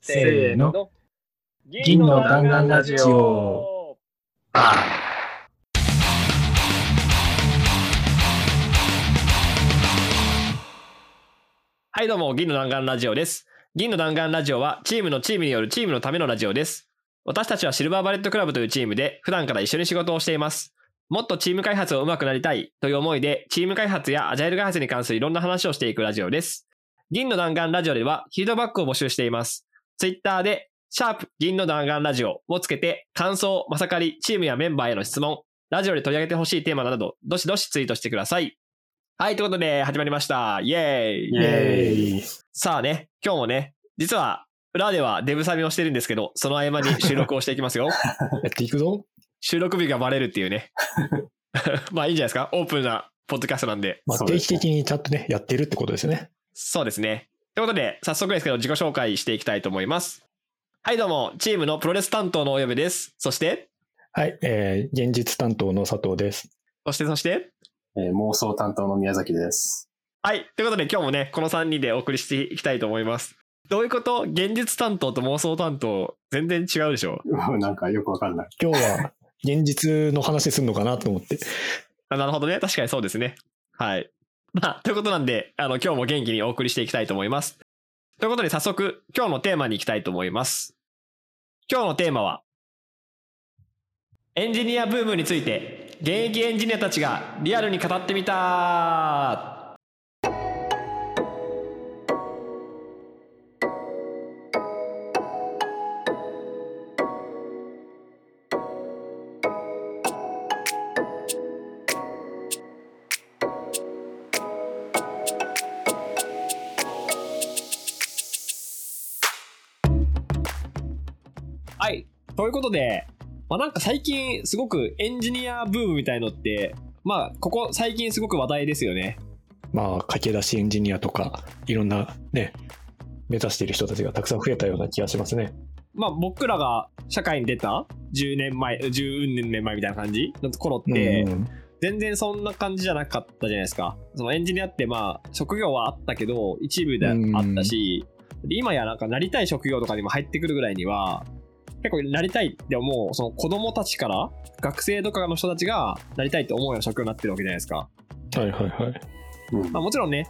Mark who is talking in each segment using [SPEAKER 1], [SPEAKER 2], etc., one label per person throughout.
[SPEAKER 1] せーの。銀の弾丸ラジオ。
[SPEAKER 2] はい、どうも、銀の弾丸ラジオです。銀の弾丸ラジオは、チームのチームによるチームのためのラジオです。私たちはシルバーバレットクラブというチームで、普段から一緒に仕事をしています。もっとチーム開発を上手くなりたいという思いで、チーム開発やアジャイル開発に関するいろんな話をしていくラジオです。銀の弾丸ラジオでは、フィードバックを募集しています。ツイッターで、シャープ銀の弾丸ラジオをつけて、感想、まさかり、チームやメンバーへの質問、ラジオで取り上げてほしいテーマなど、どしどしツイートしてください。はい、ということで、始まりました。イェーイ
[SPEAKER 1] イェーイ。
[SPEAKER 2] さあね、今日もね、実は、裏ではデブサミをしてるんですけど、その合間に収録をしていきますよ。
[SPEAKER 1] やっていくぞ。
[SPEAKER 2] 収録日がバレるっていうね。まあいいんじゃないですか？オープンなポッドキャストなんで。
[SPEAKER 1] まあ、定期的にちゃんとね、やってるってことですね。
[SPEAKER 2] そうですね。ということで、早速ですけど、自己紹介していきたいと思います。はい、どうも、チームのプロレス担当のおよべです。そして、
[SPEAKER 1] はい、えー、現実担当の佐藤です。
[SPEAKER 2] そして、そして、
[SPEAKER 3] えー妄想担当の宮崎です。
[SPEAKER 2] はい。ということで、今日もね、この3人でお送りしていきたいと思います。どういうこと？現実担当と妄想担当、全然違うでしょ？
[SPEAKER 3] なんかよくわかんない。
[SPEAKER 1] 今日は現実の話するのかなと思って。
[SPEAKER 2] あなるほどね。確かにそうですね。はい。まあ、ということなんで、あの、今日も元気にお送りしていきたいと思います。ということで、早速、今日のテーマに行きたいと思います。今日のテーマは、エンジニアブームについて、現役エンジニアたちがリアルに語ってみたことで、まあなんか最近すごくエンジニアブームみたいのって、まあここ最近すごく話題ですよね。
[SPEAKER 1] まあ、駆け出しエンジニアとか、いろんなね、目指している人たちがたくさん増えたような気がしますね。
[SPEAKER 2] まあ僕らが社会に出た10年前、10年前みたいな感じの頃って、
[SPEAKER 1] うん
[SPEAKER 2] 全然そんな感じじゃなかったじゃないですか。そのエンジニアってまあ職業はあったけど、一部であったし、で今やなんかなりたい職業とかにも入ってくるぐらいには、結構なりたいって思う、その子供たちから、学生とかの人たちがなりたいって思うような職業になってるわけじゃないですか。
[SPEAKER 1] はいはいはい。
[SPEAKER 3] うん
[SPEAKER 2] まあ、もちろんね、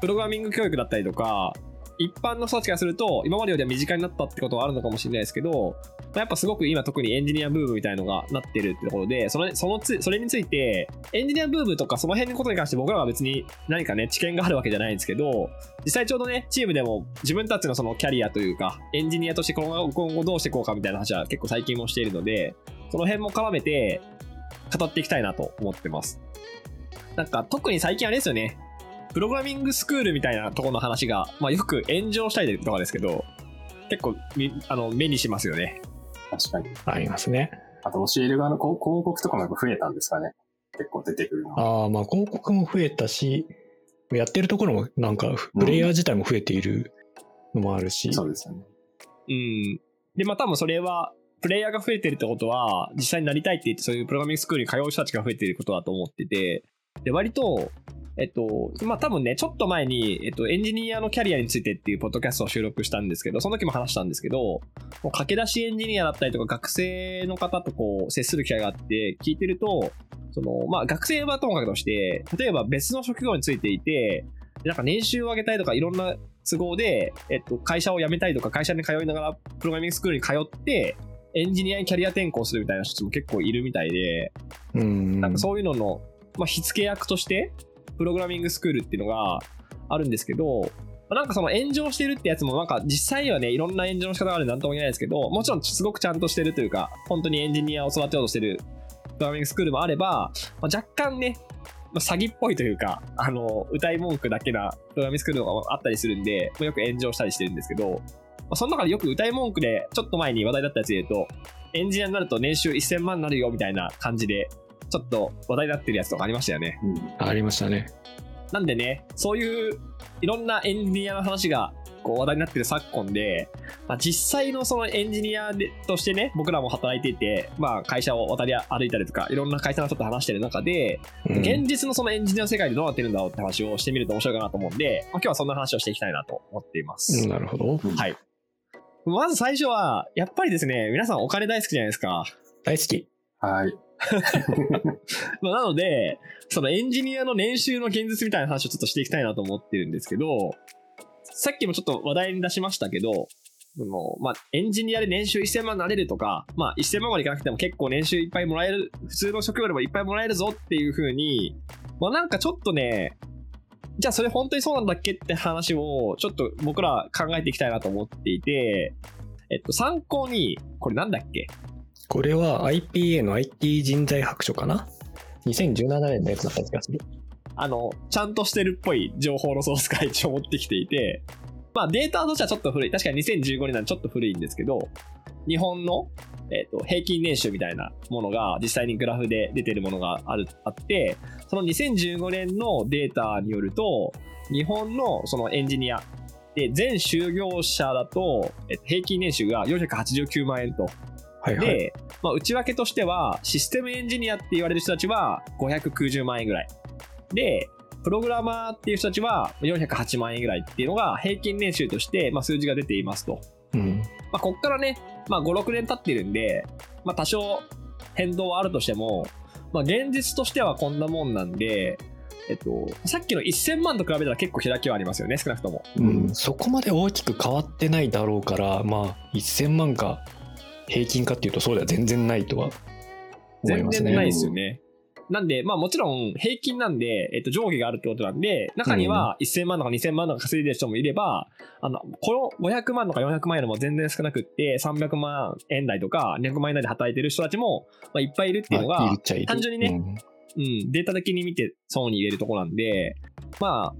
[SPEAKER 2] プログラミング教育だったりとか、一般の人たちからすると、今までよりは身近になったってことはあるのかもしれないですけど、まあやっぱすごく今特にエンジニアブームみたいのがなってるってところで、そのそのつそれについて、エンジニアブームとかその辺のことに関して僕らは別に何かね、知見があるわけじゃないんですけど、実際ちょうどね、チームでも自分たちのそのキャリアというか、エンジニアとして今後今後どうしていこうかみたいな話は結構最近もしているので、その辺も絡めて語っていきたいなと思ってます。なんか特に最近あれですよね、プログラミングスクールみたいなところの話が、まあ、よく炎上したりとかですけど、結構みあの目にしますよね。
[SPEAKER 3] 確かに。
[SPEAKER 1] ありますね。
[SPEAKER 3] あと教える側の広広告とかもやっぱ増えたんですかね。結構出てくるのは。
[SPEAKER 1] ああ、まあ広告も増えたし、やってるところもなんか、プレイヤー自体も増えているのもあるし、
[SPEAKER 3] そうですよね。
[SPEAKER 2] うん。で、まあ多分それは、プレイヤーが増えてるってことは、実際になりたいって言って、そういうプログラミングスクールに通う人たちが増えてることだと思ってて、で、割と、えっと、まあ多分ね、ちょっと前に、えっと、エンジニアのキャリアについてっていうポッドキャストを収録したんですけど、その時も話したんですけど、もう駆け出しエンジニアだったりとか、学生の方とこう、接する機会があって、聞いてると、その、まあ学生はともかくとして、例えば別の職業についていて、なんか年収を上げたいとか、いろんな都合で、えっと、会社を辞めたいとか、会社に通いながら、プログラミングスクールに通って、エンジニアにキャリア転向するみたいな人も結構いるみたいで、
[SPEAKER 1] うん。
[SPEAKER 2] なんかそういうのの、まあ、火付け役として、プログラミングスクールっていうのがあるんですけど、なんかその炎上してるってやつも、なんか実際はね、いろんな炎上の仕方があるんでなんとも言えないですけど、もちろんすごくちゃんとしてるというか、本当にエンジニアを育てようとしてるプログラミングスクールもあれば、まあ、若干ね、まあ、詐欺っぽいというか、あの、歌い文句だけなプログラミングスクールとかもあったりするんで、よく炎上したりしてるんですけど、まあ、その中でよく歌い文句で、ちょっと前に話題だったやつで言うと、エンジニアになると年収1000万になるよみたいな感じで、ちょっと話題になってるやつとかありましたよね。
[SPEAKER 3] うん。
[SPEAKER 1] ありましたね。
[SPEAKER 2] なんでね、そういういろんなエンジニアの話がこう話題になってる昨今で、まあ、実際のそのエンジニアでとしてね、僕らも働いていて、まあ、会社を渡り歩いたりとか、いろんな会社の人と話してる中で、
[SPEAKER 1] うん
[SPEAKER 2] 現実のそのエンジニアの世界でどうなってるんだろうって話をしてみると面白いかなと思うんで、まあ、今日はそんな話をしていきたいなと思っています。
[SPEAKER 1] うんなるほど。
[SPEAKER 3] うん
[SPEAKER 2] はい。まず最初は、やっぱりですね、皆さんお金大好きじゃないですか。
[SPEAKER 1] 大好き。
[SPEAKER 3] はい。
[SPEAKER 2] まなので、そのエンジニアの年収の現実みたいな話をちょっとしていきたいなと思ってるんですけど、さっきもちょっと話題に出しましたけど、そのまあ、エンジニアで年収1000万になれるとか、まあ、1000万までいかなくても結構年収いっぱいもらえる、普通の職業でもいっぱいもらえるぞっていう風に、まあなんかちょっとね、じゃあそれ本当にそうなんだっけって話をちょっと僕ら考えていきたいなと思っていて、えっと、参考に、これなんだっけ？
[SPEAKER 1] これは IPA の IT 人材白書かな ?2017 年のやつだった気がする。
[SPEAKER 2] あの、ちゃんとしてるっぽい情報のソースが一応持ってきていて、まあデータとしてはちょっと古い。確かに2015年なんでちょっと古いんですけど、日本の、えっと平均年収みたいなものが実際にグラフで出てるものがあるあって、その2015年のデータによると、日本のそのエンジニアで全就業者だと、えっと平均年収が489万円と。
[SPEAKER 1] はいはい。
[SPEAKER 2] で、まあ、内訳としては、システムエンジニアって言われる人たちは590万円ぐらい。で、プログラマーっていう人たちは408万円ぐらいっていうのが平均年収として、まあ、数字が出ていますと。
[SPEAKER 1] うん。
[SPEAKER 2] まあ、こっからね、まあ、5、6年経ってるんで、まあ、多少変動はあるとしても、まあ、現実としてはこんなもんなんで、えっと、さっきの1000万と比べたら結構開きはありますよね、少なくとも。
[SPEAKER 1] うん、そこまで大きく変わってないだろうから、まあ、1000万か平均かっていうと、そうでは全然ないとは思いますね。
[SPEAKER 2] 全然ないですよね。なんで、まあもちろん平均なんで、えっと、上下があるってことなんで、中には1000万とか2000万とか稼いでる人もいれば、あの、この500万とか400万円よりも全然少なくって、300万円台とか200万円台で働いてる人たちも、まあ、いっぱいいるっていうのが単純にねうん、データ的に見てそうに入れるところなんで、まあ、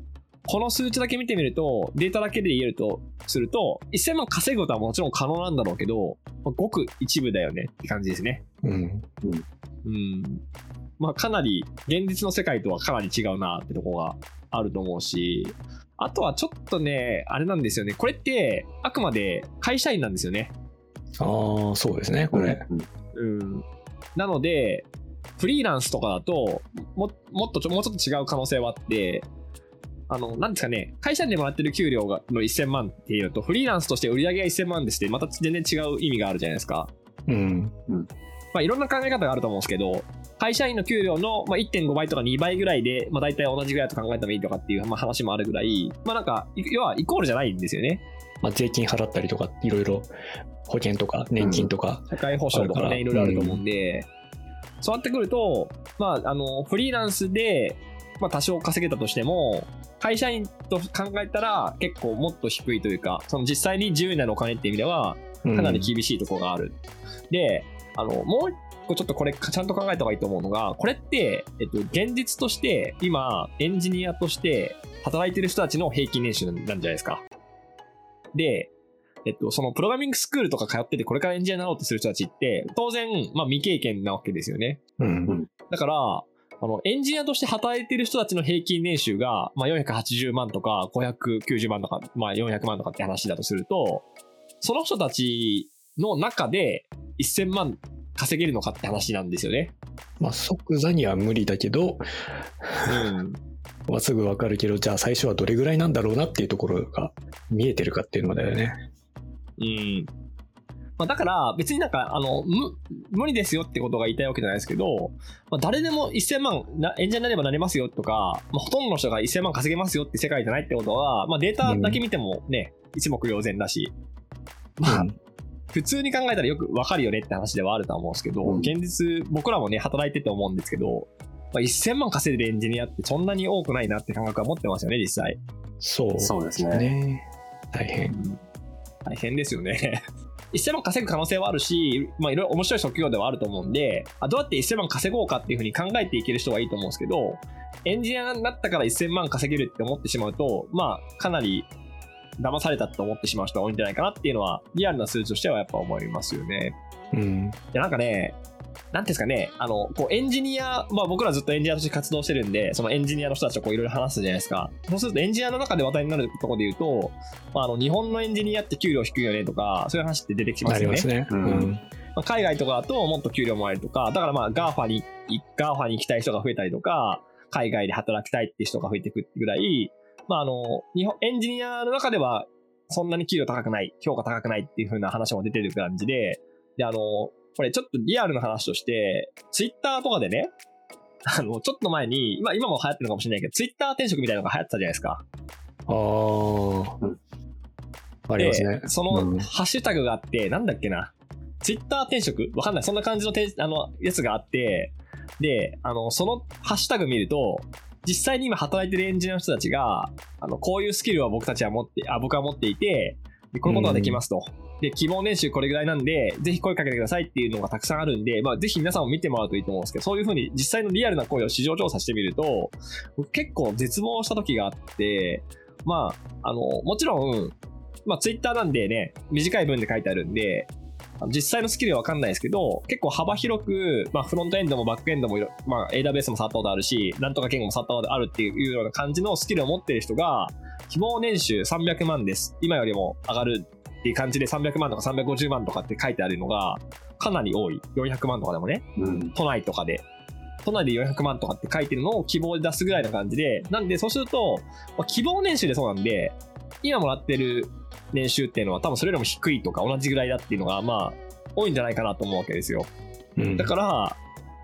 [SPEAKER 2] この数値だけ見てみると、データだけで言えるとすると、1000万稼ぐことはもちろん可能なんだろうけど、まあごく一部だよねって感じですね。
[SPEAKER 1] うん。うん。
[SPEAKER 2] うん。まあ、かなり、現実の世界とはかなり違うなってとこがあると思うし、あとはちょっとね、あれなんですよね。これって、あくまで会社員なんですよね。
[SPEAKER 1] ああ、そうですね、これ。
[SPEAKER 3] うん
[SPEAKER 2] うん。なので、フリーランスとかだと、ももっとちょ、もうちょっと違う可能性はあって、あの、なんですかね、会社員でもらってる給料がの1000万っていうのと、フリーランスとして売り上げが1000万ですって、また全然違う意味があるじゃないですか。
[SPEAKER 1] うん。
[SPEAKER 2] まあ、いろんな考え方があると思うんですけど、会社員の給料の、まあ、1.5倍とか2倍ぐらいで、まあ、大体同じぐらいと考えてもいいとかっていう、まあ、話もあるぐらい、まあなんか、い要はイコールじゃないんですよね。
[SPEAKER 1] まあ、税金払ったりとか、いろいろ保険とか年金とか、
[SPEAKER 2] 社会保障とかね、いろいろあると思うんで、そうなってくると、まあ、あの、フリーランスで、まあ、多少稼げたとしても、会社員と考えたら結構もっと低いというか、その実際に自由になるお金っていう意味では、
[SPEAKER 1] うん
[SPEAKER 2] かなり厳しいところがある。で、あの、もう一個ちょっとこれちゃんと考えた方がいいと思うのが、これって、えっと、現実として、今、エンジニアとして働いてる人たちの平均年収なんじゃないですか。で、えっと、そのプログラミングスクールとか通ってて、これからエンジニアになろうとする人たちって、当然、まあ未経験なわけですよね。
[SPEAKER 1] うん。
[SPEAKER 2] だから、あの、エンジニアとして働いてる人たちの平均年収が、まあ、480万とか、590万とか、まあ、400万とかって話だとすると、その人たちの中で1000万稼げるのかって話なんですよね。
[SPEAKER 1] まあ、即座には無理だけど、
[SPEAKER 2] うん。
[SPEAKER 1] まあ、すぐわかるけど、じゃあ最初はどれぐらいなんだろうなっていうところが見えてるかっていうのだよね。
[SPEAKER 2] うん。まあ、だから、別になんか、あの、む、無理ですよってことが言いたいわけじゃないですけど、まあ、誰でも1000万な、エンジニアになればなれますよとか、まあ、ほとんどの人が1000万稼げますよって世界じゃないってことは、まあ、データだけ見てもね、一目瞭然だし、まあ、
[SPEAKER 1] うん
[SPEAKER 2] 普通に考えたらよくわかるよねって話ではあるとは思うんですけど、
[SPEAKER 3] うん
[SPEAKER 2] 現実、僕らもね、働いてて思うんですけど、まあ、1000万稼いでるエンジニアってそんなに多くないなって感覚は持ってますよね、実際。
[SPEAKER 1] そう
[SPEAKER 3] そうですね。
[SPEAKER 1] ね。大変。
[SPEAKER 2] 大変ですよね。1000万稼ぐ可能性はあるし、まあいろいろ面白い職業ではあると思うんで、あどうやって1000万稼ごうかっていうふうに考えていける人がいいと思うんですけど、エンジニアになったから1000万稼げるって思ってしまうと、まあかなり騙されたと思ってしまう人が多いんじゃないかなっていうのは、リアルな数字としてはやっぱ思いますよね。
[SPEAKER 1] うん。
[SPEAKER 2] で、なんかね、なんていうんですかね、あの、こう、エンジニア、まあ僕らずっとエンジニアとして活動してるんで、そのエンジニアの人たちとこういろいろ話すじゃないですか。そうするとエンジニアの中で話題になるところで言うと、まあ、あの、日本のエンジニアって給料低いよねとか、そういう話って出てきますよね。
[SPEAKER 1] ありますね。
[SPEAKER 3] う
[SPEAKER 1] うんん。
[SPEAKER 2] まあ、海外とかだともっと給料もらえるとか、だからまあ GAFA に、GAFA に行きたい人が増えたりとか、海外で働きたいっていう人が増えていくぐらい、まああの、日本、エンジニアの中ではそんなに給料高くない、評価高くないっていう風な話も出てる感じで、で、あの、これちょっとリアルな話として、ツイッターとかでね、あの、ちょっと前に、今、今も流行ってるのかもしれないけど、ツイッター転職みたいなのが流行ってたじゃないですか。
[SPEAKER 1] ああ。ありますね
[SPEAKER 2] で。その
[SPEAKER 1] うん
[SPEAKER 2] ハッシュタグがあって、なんだっけな。ツイッター転職？わかんない。そんな感じのてんあのやつがあって、で、あの、そのハッシュタグ見ると、実際に今働いてるエンジニアの人たちが、あの、こういうスキルは僕たちは持って、あ、僕は持っていて、でこういうことができますと。で、希望年収これぐらいなんで、ぜひ声かけてくださいっていうのがたくさんあるんで、まあ、ぜひ皆さんも見てもらうといいと思うんですけど、そういうふうに実際のリアルな声を市場調査してみると、僕結構絶望した時があって、まあ、あの、もちろん、まあ、ツイッターなんでね、短い文で書いてあるんで、実際のスキルはわかんないですけど、結構幅広く、まあ、フロントエンドもバックエンドもいろ、まあ、AWS も触ったことあるし、なんとか言語も触ったことあるっていうような感じのスキルを持ってる人が、希望年収300万です。今よりも上がるっていう感じで300万とか350万とかって書いてあるのが、かなり多い。400万とかでもね。
[SPEAKER 3] うん。
[SPEAKER 2] 都内とかで。都内で400万とかって書いてるのを希望で出すぐらいな感じで、なんでそうすると、まあ希望年収でそうなんで、今もらってる年収っていうのは多分それよりも低いとか同じぐらいだっていうのが、まあ、多いんじゃないかなと思うわけですよ。
[SPEAKER 1] うん
[SPEAKER 2] だから、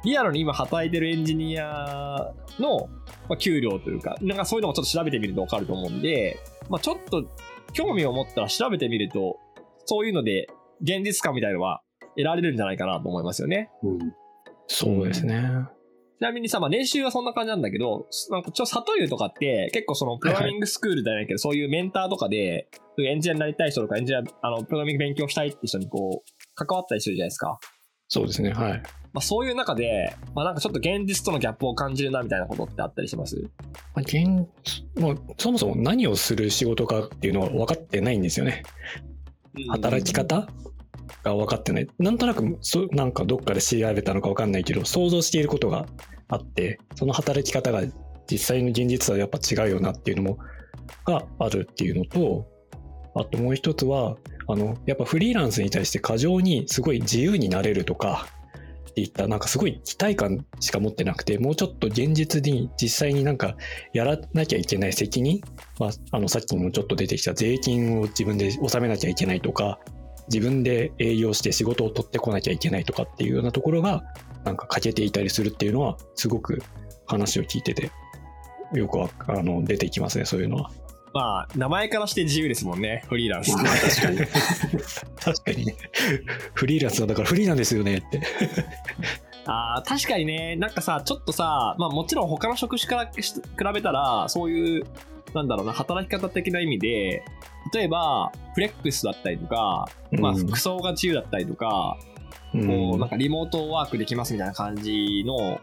[SPEAKER 2] リアルに今働いてるエンジニアの、まあ、給料というか、なんかそういうのもちょっと調べてみるとわかると思うんで、まあちょっと興味を持ったら調べてみると、そういうので現実感みたいのは得られるんじゃないかなと思いますよね。
[SPEAKER 3] うん。
[SPEAKER 1] そうですね。
[SPEAKER 2] ちなみにさ、まあ、年収はそんな感じなんだけど、なんかちょ、里湯とかって、結構その、プログラミングスクールじゃないけど、そういうメンターとかで、エンジニアになりたい人とか、エンジニア、あの、プログラミング勉強したいって人にこう、関わったりするじゃないですか。
[SPEAKER 1] そうですね。はい。
[SPEAKER 2] まあ、そういう中で、まあ、なんかちょっと現実とのギャップを感じるな、みたいなことってあったりします？
[SPEAKER 1] まあ現もうそもそも何をする仕事かっていうのは分かってないんですよね。働き方が分かってない。なんとなくそ、なんかどっかで調べたのか分かんないけど、想像していることがあって、その働き方が実際の現実とはやっぱ違うよなっていうのも、があるっていうのと、あともう一つは、あの、やっぱフリーランスに対して過剰にすごい自由になれるとか、っていったなんかすごい期待感しか持ってなくて、もうちょっと現実に実際になんかやらなきゃいけない責任まあ、あのさっきもちょっと出てきた税金を自分で納めなきゃいけないとか自分で営業して仕事を取ってこなきゃいけないとかっていうようなところがなんか欠けていたりするっていうのはすごく話を聞いててよくあの出てきますねそういうのは。
[SPEAKER 2] まあ、名前からして自由ですもんね、フリーランス。
[SPEAKER 3] まあ確かに。
[SPEAKER 1] 確かに。ねフリーランスなんだからフリーなんですよねって。
[SPEAKER 2] ああ、確かにね、なんかさ、ちょっとさ、まあもちろん他の職種からし比べたら、そういう、なんだろうな、働き方的な意味で、例えば、フレックスだったりとか、まあ
[SPEAKER 1] うん
[SPEAKER 2] 服装が自由だったりとか、
[SPEAKER 1] うん。
[SPEAKER 2] こう、なんかリモートワークできますみたいな感じの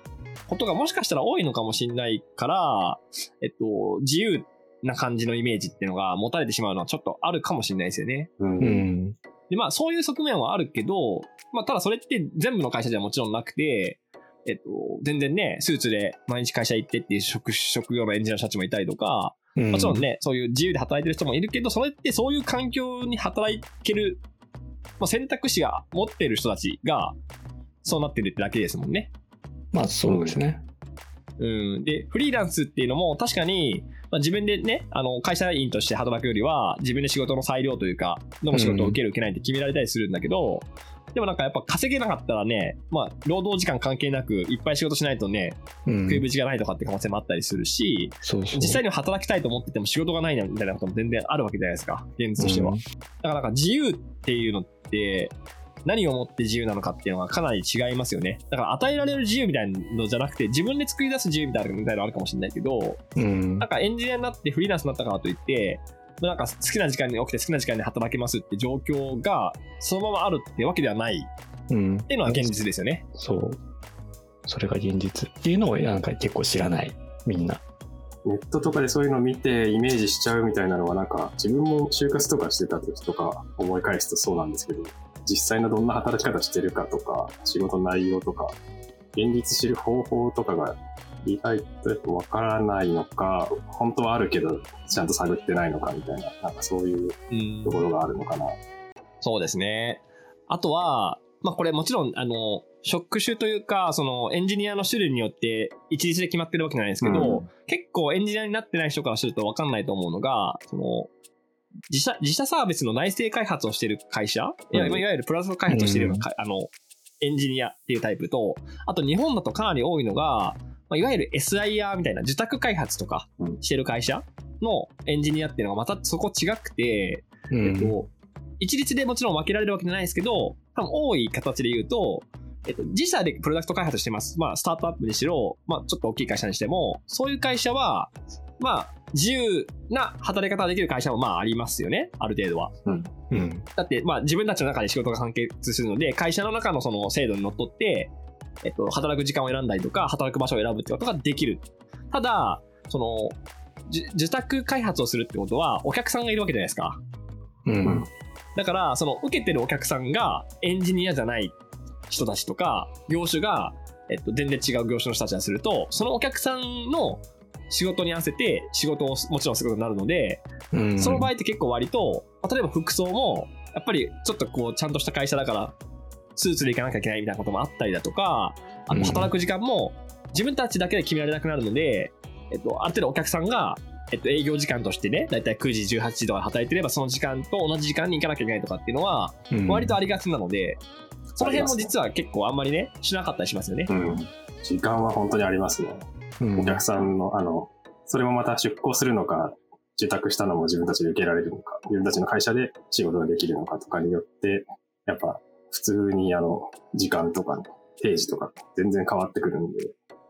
[SPEAKER 2] ことがもしかしたら多いのかもしれないから、えっと、自由な感じのイメージっていうのが持たれてしまうのはちょっとあるかもしれないですよね。
[SPEAKER 3] うん。
[SPEAKER 1] うん
[SPEAKER 2] で、まあ、そういう側面はあるけど、まあ、ただそれって全部の会社ではもちろんなくて、えっと、全然ね、スーツで毎日会社行ってっていう職職業のエンジニアの社長もいたりとか、
[SPEAKER 1] うん
[SPEAKER 2] もちろんね、そういう自由で働いてる人もいるけど、それってそういう環境に働ける、まあ、選択肢が持ってる人たちが、そうなってるってだけですもんね。
[SPEAKER 1] まあそうですね
[SPEAKER 2] うん。で、フリーランスっていうのも確かに、まあ、自分でね、あの、会社員として働くよりは、自分で仕事の裁量というか、どの仕事を受ける受けないって決められたりするんだけど、でもなんかやっぱ稼げなかったらね、まあ、労働時間関係なく、いっぱい仕事しないとね、
[SPEAKER 1] うん
[SPEAKER 2] 食いぶちがないとかって可能性もあったりするし、
[SPEAKER 1] そうそう
[SPEAKER 2] 実際には働きたいと思ってても仕事がないなみたいなことも全然あるわけじゃないですか、現実としては。
[SPEAKER 1] うん
[SPEAKER 2] だからなんか自由っていうのって、何をもって自由なのかっていうのがかなり違いますよね。だから与えられる自由みたいなのじゃなくて、自分で作り出す自由みたいなみたいなのあるかもしれないけど、
[SPEAKER 1] うん。
[SPEAKER 2] なんかエンジニアになってフリーランスになったからといって、なんか好きな時間に起きて好きな時間に働けますって状況がそのままあるってわけではない。
[SPEAKER 1] うん。
[SPEAKER 2] っていうのは現実ですよね。
[SPEAKER 1] そう。それが現実っていうのをなんか結構知らない。みんな。
[SPEAKER 3] ネットとかでそういうのを見てイメージしちゃうみたいなのはなんか自分も就活とかしてた時とか思い返すとそうなんですけど実際のどんな働き方してるかとか仕事内容とか現実知る方法とかが意外とわからないのか本当はあるけどちゃんと探ってないのかみたいななんかそういう
[SPEAKER 2] うん
[SPEAKER 3] ところがあるのかな。
[SPEAKER 2] そうですね。あとは、まあこれもちろん、あの、職種というか、そのエンジニアの種類によって一律で決まってるわけじゃないですけど、
[SPEAKER 3] うん
[SPEAKER 2] 結構エンジニアになってない人からすると分かんないと思うのが、その、自社、自社サービスの内製開発をしている会社、いわいわゆるプラス開発をしているようなか、あの、エンジニアっていうタイプと、あと日本だとかなり多いのが、まあ、いわゆる SIR みたいな受託開発とかしてる会社のエンジニアっていうのがまたそこ違くて、
[SPEAKER 1] うん。
[SPEAKER 2] えっと、一律でもちろん分けられるわけじゃないですけど、多分多い形で言うと、えっと、自社でプロダクト開発してます。まあ、スタートアップにしろ、まあ、ちょっと大きい会社にしても、そういう会社は、まあ、自由な働き方ができる会社もまあありますよね。ある程度は。
[SPEAKER 1] うん。
[SPEAKER 2] だって、まあ、自分たちの中で仕事が関係するので、会社の中のその制度にのっとって、えっと、働く時間を選んだりとか、働く場所を選ぶってことができる。ただ、その、じ受託開発をするってことは、お客さんがいるわけじゃないですか。
[SPEAKER 1] うん。
[SPEAKER 2] だから、その、受けてるお客さんがエンジニアじゃない人たちとか、業種が、えっと、全然違う業種の人たちにすると、そのお客さんの仕事に合わせて仕事をもちろんすることになるので、
[SPEAKER 1] うん。
[SPEAKER 2] その場合って結構割と、まあ例えば服装も、やっぱりちょっとこう、ちゃんとした会社だから、スーツで行かなきゃいけないみたいなこともあったりだとか、あ
[SPEAKER 1] うん
[SPEAKER 2] と働く時間も自分たちだけで決められなくなるので、えっと、ある程度お客さんが、えっと、営業時間としてね、だいたい9時、18時とか働いてれば、その時間と同じ時間に行かなきゃいけないとかっていうのは、
[SPEAKER 1] うん
[SPEAKER 2] 割とありがちなので、その辺も実は結構あんまりね、しなかったりしますよね。
[SPEAKER 3] うん。時間は本当にありますね。
[SPEAKER 1] うん
[SPEAKER 3] お客さんの、あの、それもまた出向するのか、受託したのも自分たちで受けられるのか、自分たちの会社で仕事ができるのかとかによって、やっぱ普通にあの、時間とか定時とか全然変わってくるんで、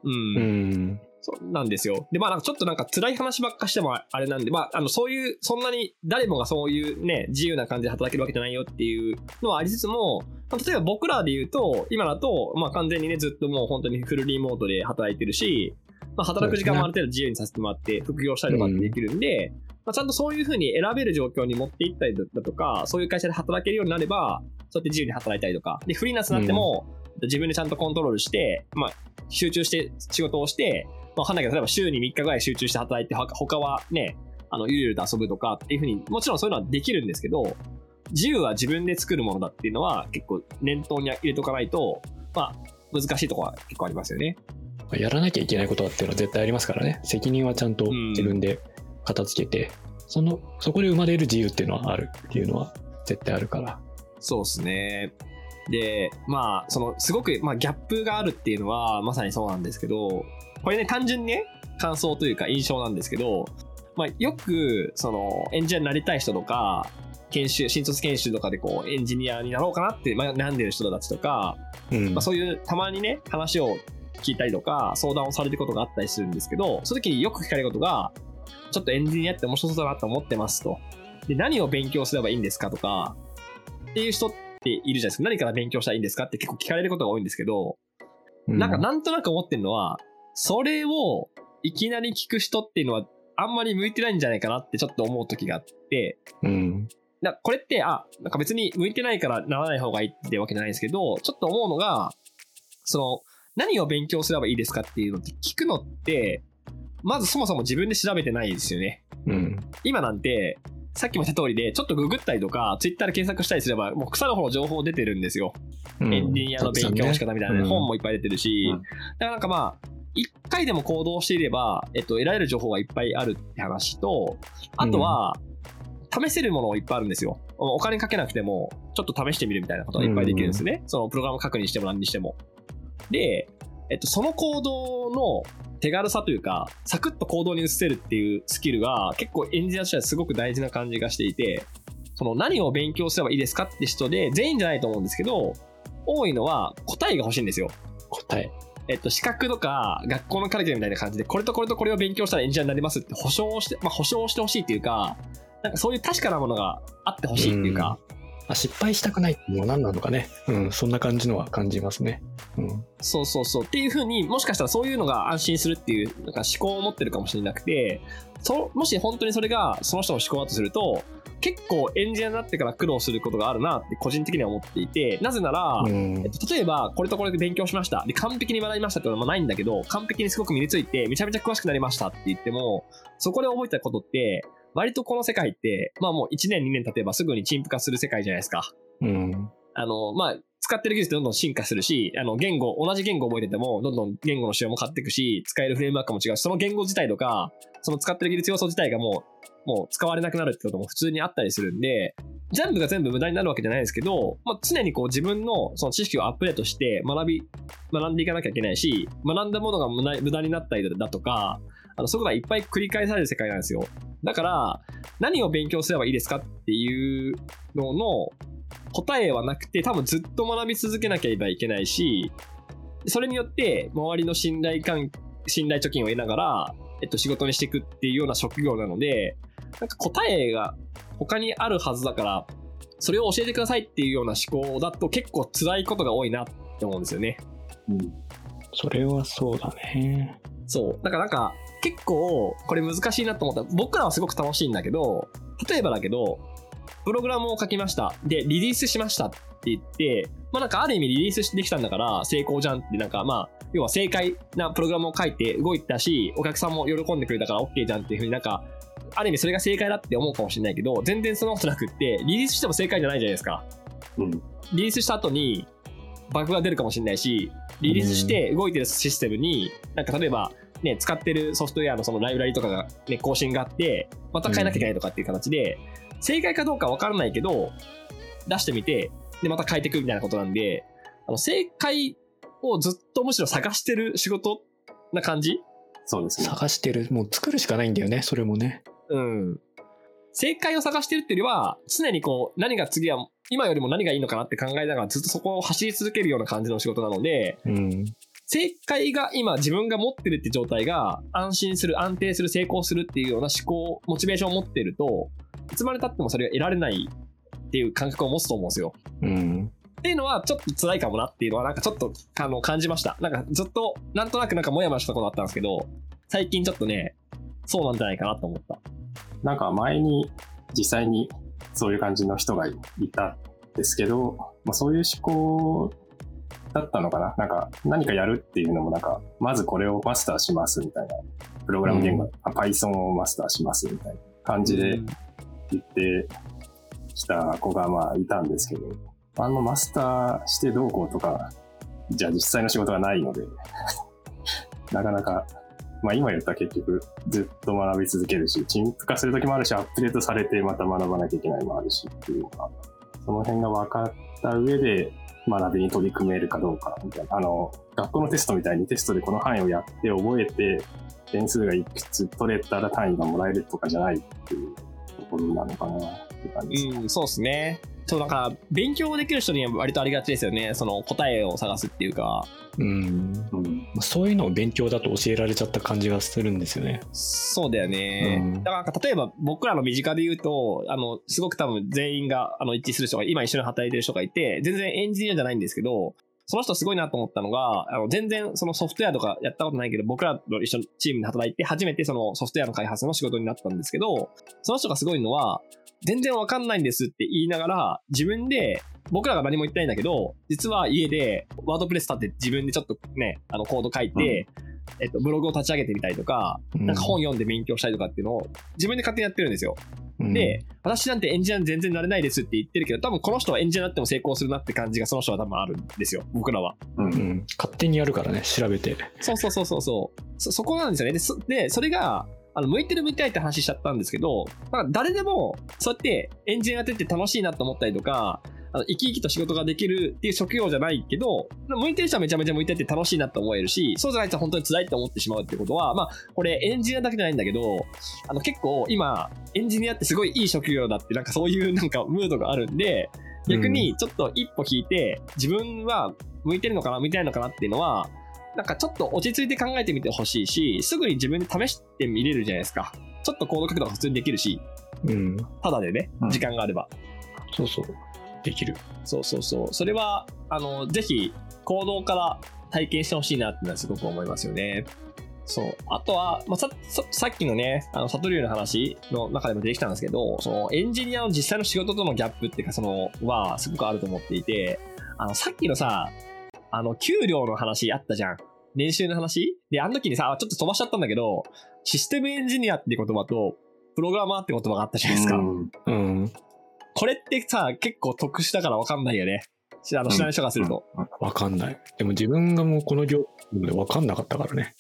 [SPEAKER 2] うん
[SPEAKER 1] うん。
[SPEAKER 2] そうなんですよ。で、まあなんかちょっとなんか辛い話ばっかしてもあれなんで、まああのそういう、そんなに誰もがそういうね、自由な感じで働けるわけじゃないよっていうのはありつつも、まあ例えば僕らで言うと、今だと、まあ完全にね、ずっともう本当にフルリモートで働いてるし、まあ働く時間もある程度自由にさせてもらって、副業したりとかできるんで、まあちゃんとそういうふうに選べる状況に持っていったりだとか、そういう会社で働けるようになれば、そうやって自由に働いたりとか、で、フリーランスになっても、自分でちゃんとコントロールして、まあ、集中して仕事をして、まあ、わかんないけど、例えば週に3日ぐらい集中して働いて、は他はね、あの、ゆるゆると遊ぶとかっていうふうに、もちろんそういうのはできるんですけど、自由は自分で作るものだっていうのは結構念頭に入れとかないと、まあ、難しいところは結構ありますよね。
[SPEAKER 1] やらなきゃいけないことっていうのは絶対ありますからね。責任はちゃんと自分で片付けて、その、そこで生まれる自由っていうのはあるっていうのは絶対あるから。
[SPEAKER 2] そうですね。で、まあ、その、すごく、まあ、ギャップがあるっていうのは、まさにそうなんですけど、これね、単純にね、感想というか印象なんですけど、まあ、よく、その、エンジニアになりたい人とか、研修、新卒研修とかでこう、エンジニアになろうかなって、まあ、悩んでる人たちとか、
[SPEAKER 1] うん。
[SPEAKER 2] まあ、そういう、たまにね、話を聞いたりとか、相談をされることがあったりするんですけど、その時によく聞かれることが、ちょっとエンジニアって面白そうだなと思ってますと。で、何を勉強すればいいんですかとか、っていう人っているじゃないですか。何から勉強したらいいんですかって結構聞かれることが多いんですけど、
[SPEAKER 1] うん
[SPEAKER 2] なんかなんとなく思ってるのは、それをいきなり聞く人っていうのはあんまり向いてないんじゃないかなってちょっと思う時があって、
[SPEAKER 1] うん。
[SPEAKER 2] なこれって、あ、なんか別に向いてないからならない方がいいってわけじゃないんですけど、ちょっと思うのが、その、何を勉強すればいいですかっていうのって聞くのって、まずそもそも自分で調べてないですよね。
[SPEAKER 1] うん。
[SPEAKER 2] 今なんて、さっきも言った通りで、ちょっとググったりとか、ツイッターで検索したりすれば、もう草の方の情報出てるんですよ。
[SPEAKER 1] うん
[SPEAKER 2] エンジニアの勉強の仕方みたいなね、
[SPEAKER 1] うん
[SPEAKER 2] 本もいっぱい出てるし、
[SPEAKER 3] うん
[SPEAKER 2] だからなんかまあ、一回でも行動していれば、えっと、得られる情報がいっぱいあるって話と、あとは、試せるものがいっぱいあるんですよ。お金かけなくても、ちょっと試してみるみたいなことがいっぱいできるんですね。そのプログラム確認しても何にしても。で、えっと、その行動の手軽さというか、サクッと行動に移せるっていうスキルが結構エンジニアとしてはすごく大事な感じがしていて、その何を勉強すればいいですかって人で、全員じゃないと思うんですけど、多いのは答えが欲しいんですよ。
[SPEAKER 1] 答え。
[SPEAKER 2] えっと、資格とか学校のカリキュラムみたいな感じで、これとこれとこれを勉強したらエンジニアになりますって保証をして、まあ保証をしてほしいっていうか、なんかそういう確かなものがあってほしいっていうか、
[SPEAKER 1] あ失敗したくないっていうのは何なのかね。うん。そんな感じのは感じますね。うん。
[SPEAKER 2] そうそうそう。っていうふうに、もしかしたらそういうのが安心するっていう、なんか思考を持ってるかもしれなくて、そもし本当にそれがその人の思考だとすると、結構エンジニアになってから苦労することがあるなって個人的には思っていて、なぜなら、
[SPEAKER 1] うん
[SPEAKER 2] えっと、例えば、これとこれで勉強しました。で、完璧に学びましたってことはないんだけど、完璧にすごく身について、めちゃめちゃ詳しくなりましたって言っても、そこで覚えたことって、割とこの世界って、まあもう1年2年経てばすぐに陳腐化する世界じゃないですか。
[SPEAKER 1] うん。
[SPEAKER 2] あの、まあ、使ってる技術ってどんどん進化するし、あの、言語、同じ言語を覚えてても、どんどん言語の仕様も変わっていくし、使えるフレームワークも違うし、その言語自体とか、その使ってる技術要素自体がもう、もう使われなくなるってことも普通にあったりするんで、全部が全部無駄になるわけじゃないですけど、まあ、常にこう自分のその知識をアップデートして学び、学んでいかなきゃいけないし、学んだものが無駄になったりだとか、あの、そういうことがいっぱい繰り返される世界なんですよ。だから、何を勉強すればいいですかっていうのの答えはなくて、多分ずっと学び続けなければいけないし、それによって周りの信頼感、信頼貯金を得ながら、えっと、仕事にしていくっていうような職業なので、なんか答えが他にあるはずだから、それを教えてくださいっていうような思考だと結構辛いことが多いなって思うんですよね。
[SPEAKER 1] うん。それはそうだね。
[SPEAKER 2] そう。だからなんか、結構これ難しいなと思った僕らはすごく楽しいんだけど、例えばだけど、プログラムを書きました。で、リリースしましたって言って、まあなんかある意味リリースできたんだから成功じゃんってなんかまあ、要は正解なプログラムを書いて動いたし、お客さんも喜んでくれたから OK じゃんっていうふうになんか、ある意味それが正解だって思うかもしれないけど、全然そんなことなくって、リリースしても正解じゃないじゃないですか。うん。リリースした後にバグが出るかもしれないし、リリースして動いてるシステムに、なんか例えばね、使ってるソフトウェアのそのライブラリとかが、ね、更新があって、また変えなきゃいけないとかっていう形で、正解かどうかわからないけど、出してみて、で、また変えていくみたいなことなんで、あの、正解をずっとむしろ探してる仕事な感じ？
[SPEAKER 3] そうですね。
[SPEAKER 1] 探してる。もう作るしかないんだよね、それもね。
[SPEAKER 2] うん。正解を探してるっていうよりは、常にこう、何が次は、今よりも何がいいのかなって考えながらずっとそこを走り続けるような感じの仕事なので、うん、正解が今自分が持ってるって状態が安心する、安定する、成功するっていうような思考、モチベーションを持ってると、いつまで経ってもそれが得られないっていう感覚を持つと思うんですよ。うん。っていうのはちょっと辛いかもなっていうのはなんかちょっとあの感じました。なんかずっとなんとなくなんかモヤモヤしたことあったんですけど、最近ちょっとね、そうなんじゃないかなと思った。
[SPEAKER 3] なんか前に実際にそういう感じの人がいたんですけど、まあ、そういう思考だったのかな？なんか何かやるっていうのもなんか、まずこれをマスターしますみたいな、プログラム言語、うん、Python をマスターしますみたいな感じで言ってきた子がまあいたんですけど、あのマスターしてどうこうとか、じゃあ実際の仕事がないので なかなか、まあ今言ったら結局ずっと学び続けるし、陳腐化する時もあるし、アップデートされてまた学ばなきゃいけないもあるしっていうのが、その辺が分かった上で、学びに取り組めるかどうかみたいな。あの、学校のテストみたいにテストでこの範囲をやって覚えて、点数がいくつ取れたら単位がもらえるとかじゃないっていうところなのかなって感じです。
[SPEAKER 2] うん、そうですね。そう、なんか、勉強できる人には割とありがちですよね。その答えを探すっていうか。うん。
[SPEAKER 1] うん、そういうのを勉強だと教えられちゃった感じがするんですよね。
[SPEAKER 2] そうだよね。うん、だから、例えば僕らの身近で言うと、あの、すごく多分全員があの一致する人が、今一緒に働いてる人がいて、全然エンジニアじゃないんですけど、その人すごいなと思ったのが、あの全然そのソフトウェアとかやったことないけど、僕らと一緒にチームに働いて初めてそのソフトウェアの開発の仕事になったんですけど、その人がすごいのは、全然わかんないんですって言いながら、自分で、僕らが何も言ってないんだけど、実は家でワードプレス立って自分でちょっとね、あのコード書いて、うん、えっと、ブログを立ち上げてみたりとか、うん、なんか本読んで勉強したりとかっていうのを自分で勝手にやってるんですよ。うん、で、私なんてエンジニア全然なれないですって言ってるけど、多分この人はエンジニアになっても成功するなって感じがその人は多分あるんですよ、僕らは。
[SPEAKER 1] うん、うん、勝手にやるからね、調べて。
[SPEAKER 2] そうそうそうそうそう。そ、そこなんですよね。で、そでそれが、あの、向いてる向いてないって話しちゃったんですけど、なんか誰でも、そうやってエンジニアやってて楽しいなと思ったりとか、あの生き生きと仕事ができるっていう職業じゃないけど、向いてる人はめちゃめちゃ向いてて楽しいなと思えるし、そうじゃない人は本当に辛いって思ってしまうってことは、まあ、これエンジニアだけじゃないんだけど、あの結構今、エンジニアってすごいいい職業だって、なんかそういうなんかムードがあるんで、逆にちょっと一歩引いて、自分は向いてるのかな、向いてないのかなっていうのは、なんかちょっと落ち着いて考えてみてほしいし、すぐに自分で試してみれるじゃないですか。ちょっとコード書くのが普通にできるし、うん。ただでね、時間があれば。
[SPEAKER 1] そうそう。できる。
[SPEAKER 2] そうそうそう。それは、あの、ぜひ、行動から体験してほしいなっていうのはすごく思いますよね。そう。あとは、まあ、さ、さっきのね、あの、サトリュウの話の中でも出てきたんですけど、その、エンジニアの実際の仕事とのギャップっていうか、その、は、すごくあると思っていて、あの、さっきのさ、あの、給料の話あったじゃん。練習の話？で、あの時にさ、ちょっと飛ばしちゃったんだけど、システムエンジニアって言葉と、プログラマーって言葉があったじゃないですか。うん。うん、これってさ、結構特殊だからわかんないよね。あの知らない人がすると。
[SPEAKER 1] わかんない。でも自分がもうこの業務でわかんなかったからね。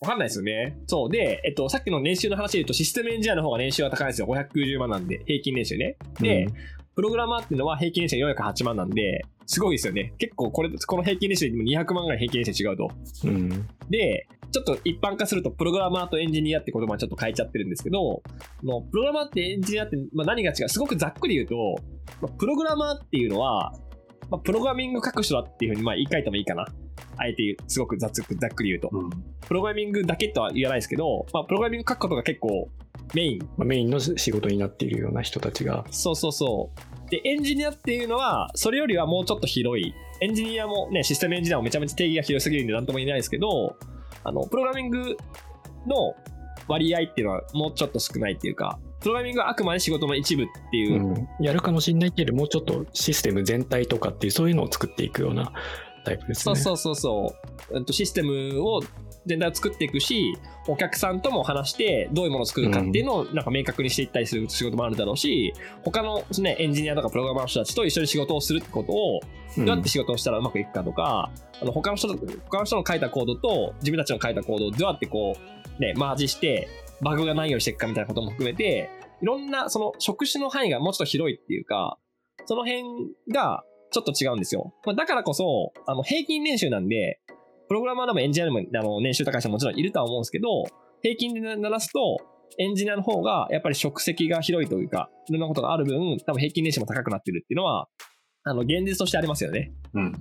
[SPEAKER 2] わかんないですよね。そう。で、えっと、さっきの年収の話で言うと、システムエンジニアの方が年収は高いんですよ。590万なんで、平均年収ね。で、
[SPEAKER 1] うん
[SPEAKER 2] プログラマーっていうのは平均年収408万なんで、すごいですよね。結構これ、この平均年収でも200万ぐらい平均年収違うと。
[SPEAKER 1] うん。
[SPEAKER 2] で、ちょっと一般化すると、プログラマーとエンジニアって言葉はちょっと変えちゃってるんですけど、のプログラマーってエンジニアって、まあ、何が違うすごくざっくり言うと、まあプログラマーっていうのは、まあ、プログラミング書く人だっていうふうにまあ言い換えてもいいかな。あえて言う、すごくざっくざっくり言うと。
[SPEAKER 3] うん。
[SPEAKER 2] プログラミングだけとは言わないですけど、まあ、プログラミング書くことが結構メイン。
[SPEAKER 1] まあ、メインの仕事になっているような人たちが。
[SPEAKER 2] そうそうそう。で、エンジニアっていうのは、それよりはもうちょっと広い。エンジニアもね、システムエンジニアもめちゃめちゃ定義が広すぎるんで何とも言えないですけど、あの、プログラミングの割合っていうのはもうちょっと少ないっていうか、プログラミングはあくまで仕事の一部っていうう、
[SPEAKER 1] ん、やるかもしれないけど、もうちょっとシステム全体とかっていう、そういうのを作っていくようなタイプですね。
[SPEAKER 2] そうそうそうそう、うんと、システムを全体を作っていくし、お客さんとも話して、どういうものを作るかっていうのをなんか明確にしていったりする仕事もあるだろうし、他の、ね、エンジニアとかプログラマーの人たちと一緒に仕事をするってことを、
[SPEAKER 1] うん。
[SPEAKER 2] どうやって仕事をしたらうまくいくかとか、あの他の人と他の人の書いたコードと自分たちの書いたコードをどうやってこう、ね、マージして、バグがないようにしていくかみたいなことも含めて、いろんなその職種の範囲がもうちょっと広いっていうか、その辺がちょっと違うんですよ。まあ、だからこそ、あの平均年収なんで、プログラマーでもエンジニアでもあの年収高い人ももちろんいるとは思うんですけど、平均で鳴らすと、エンジニアの方がやっぱり職責が広いというか、いろんなことがある分、多分平均年収も高くなってるっていうのは、あの現実としてありますよね。
[SPEAKER 3] うん。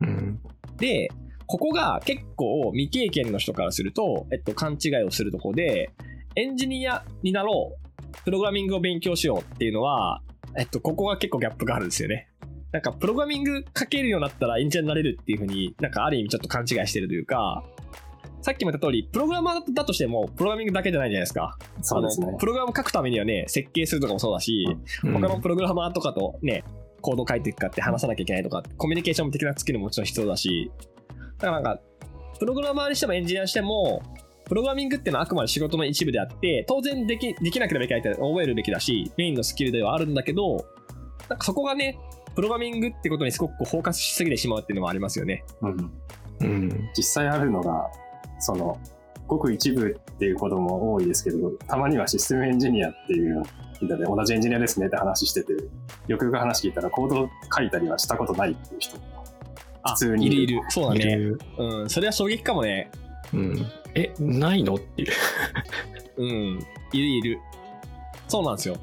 [SPEAKER 1] うん。
[SPEAKER 2] で、ここが結構未経験の人からすると、えっと、勘違いをするところで、エンジニアになろう、プログラミングを勉強しようっていうのは、えっと、ここが結構ギャップがあるんですよね。なんか、プログラミング書けるようになったらエンジニアになれるっていうふうになんかある意味ちょっと勘違いしてるというか、さっきも言った通り、プログラマーだとしても、プログラミングだけじゃないじゃないですか。
[SPEAKER 3] そうですね。
[SPEAKER 2] プログラム書くためにはね、設計するとかもそうだし、
[SPEAKER 1] うん
[SPEAKER 2] 他のプログラマーとかとね、コードを書いていくかって話さなきゃいけないとか、コミュニケーション的なスキルももちろん必要だし、だからなんか、プログラマーにしてもエンジニアにしても、プログラミングっていうのはあくまで仕事の一部であって、当然できできなければいけないって覚えるべきだし、メインのスキルではあるんだけど、なんかそこがね、プログラミングってことにすごくこうフォーカスしすぎてしまうっていうのもありますよね。
[SPEAKER 3] うん。
[SPEAKER 1] うん。
[SPEAKER 3] 実際あるのが、その、ごく一部っていうことも多いですけど、たまにはシステムエンジニアっていう、みんなで同じエンジニアですねって話してて、よくよく話聞いたらコード書いたりはしたことないっていう人。
[SPEAKER 2] あ、
[SPEAKER 3] 普通に
[SPEAKER 2] いるいる。そうだね。うん、それは衝撃かもね。
[SPEAKER 1] うん。え、ないの？っていう。
[SPEAKER 2] うん、いるいる。そうなんですよ。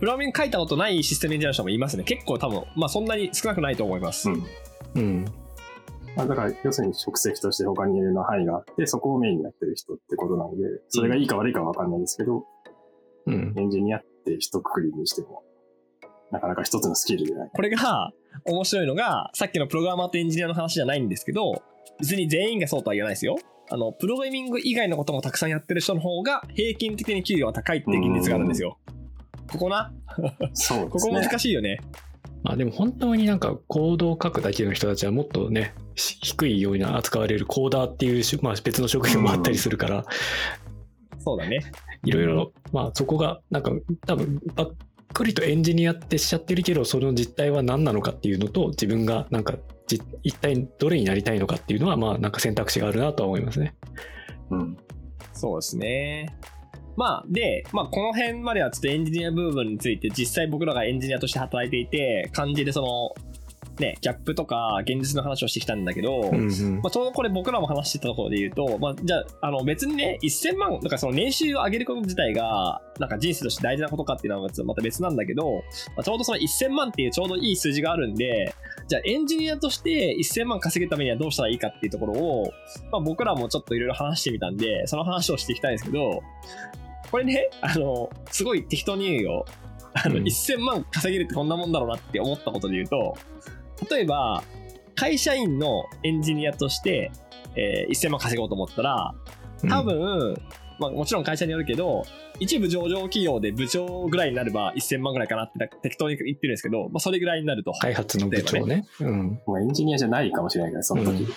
[SPEAKER 2] プログラミング書いたことないシステムエンジニアの人もいますね。結構多分、まあそんなに少なくないと思います。
[SPEAKER 3] うん。
[SPEAKER 1] うん。
[SPEAKER 3] まあ、だから、要するに職責として他にいろんな範囲があって、そこをメインにやってる人ってことなので、それがいいか悪いかはわかんないですけど、
[SPEAKER 1] うん。
[SPEAKER 3] エンジニアって一括りにしても、なかなか一つのスキルじゃない。
[SPEAKER 2] これが面白いのが、さっきのプログラマーとエンジニアの話じゃないんですけど、別に全員がそうとは言わないですよ。あの、プログラミング以外のこともたくさんやってる人の方が平均的に給料は高いっていう現実があるんですよ。ここな？
[SPEAKER 3] そうね。
[SPEAKER 2] ここ難しいよね。
[SPEAKER 1] まあでも本当になんかコードを書くだけの人たちはもっとね、し低いように扱われるコーダーっていうし、まあ、別の職業もあったりするから、
[SPEAKER 2] そうだね。
[SPEAKER 1] いろいろ、まあそこがなんか多分ばっくりとエンジニアってしちゃってるけど、その実態は何なのかっていうのと、自分がなんかじ一体どれになりたいのかっていうのは、まあなんか選択肢があるなとは思いますね。
[SPEAKER 3] うん。
[SPEAKER 2] そうですね。まあ、で、まあ、この辺まではちょっとエンジニア部分について、実際僕らがエンジニアとして働いていて、感じでその、ね、ギャップとか現実の話をしてきたんだけど、
[SPEAKER 1] うんうん。
[SPEAKER 2] まあ、ちょうどこれ僕らも話してたところで言うと、まあ、じゃあ、あの別にね、1000万、なんかその年収を上げること自体が、なんか人生として大事なことかっていうのはまた別なんだけど、まあ、ちょうどその1000万っていうちょうどいい数字があるんで、じゃあエンジニアとして1000万稼ぐためにはどうしたらいいかっていうところを、まあ、僕らもちょっといろいろ話してみたんで、その話をしていきたいんですけど、これね、あの、すごい適当に言うよ。あの、
[SPEAKER 1] うん
[SPEAKER 2] 1000万稼げるってこんなもんだろうなって思ったことで言うと、例えば、会社員のエンジニアとして、えー1000万稼ごうと思ったら、多分、まあもちろん会社によるけど、一部上場企業で部長ぐらいになれば1000万ぐらいかなって適当に言ってるんですけど、まあそれぐらいになると。
[SPEAKER 1] 開発の部長ね。うん。
[SPEAKER 3] エンジニアじゃないかもしれないから、その時。
[SPEAKER 1] うん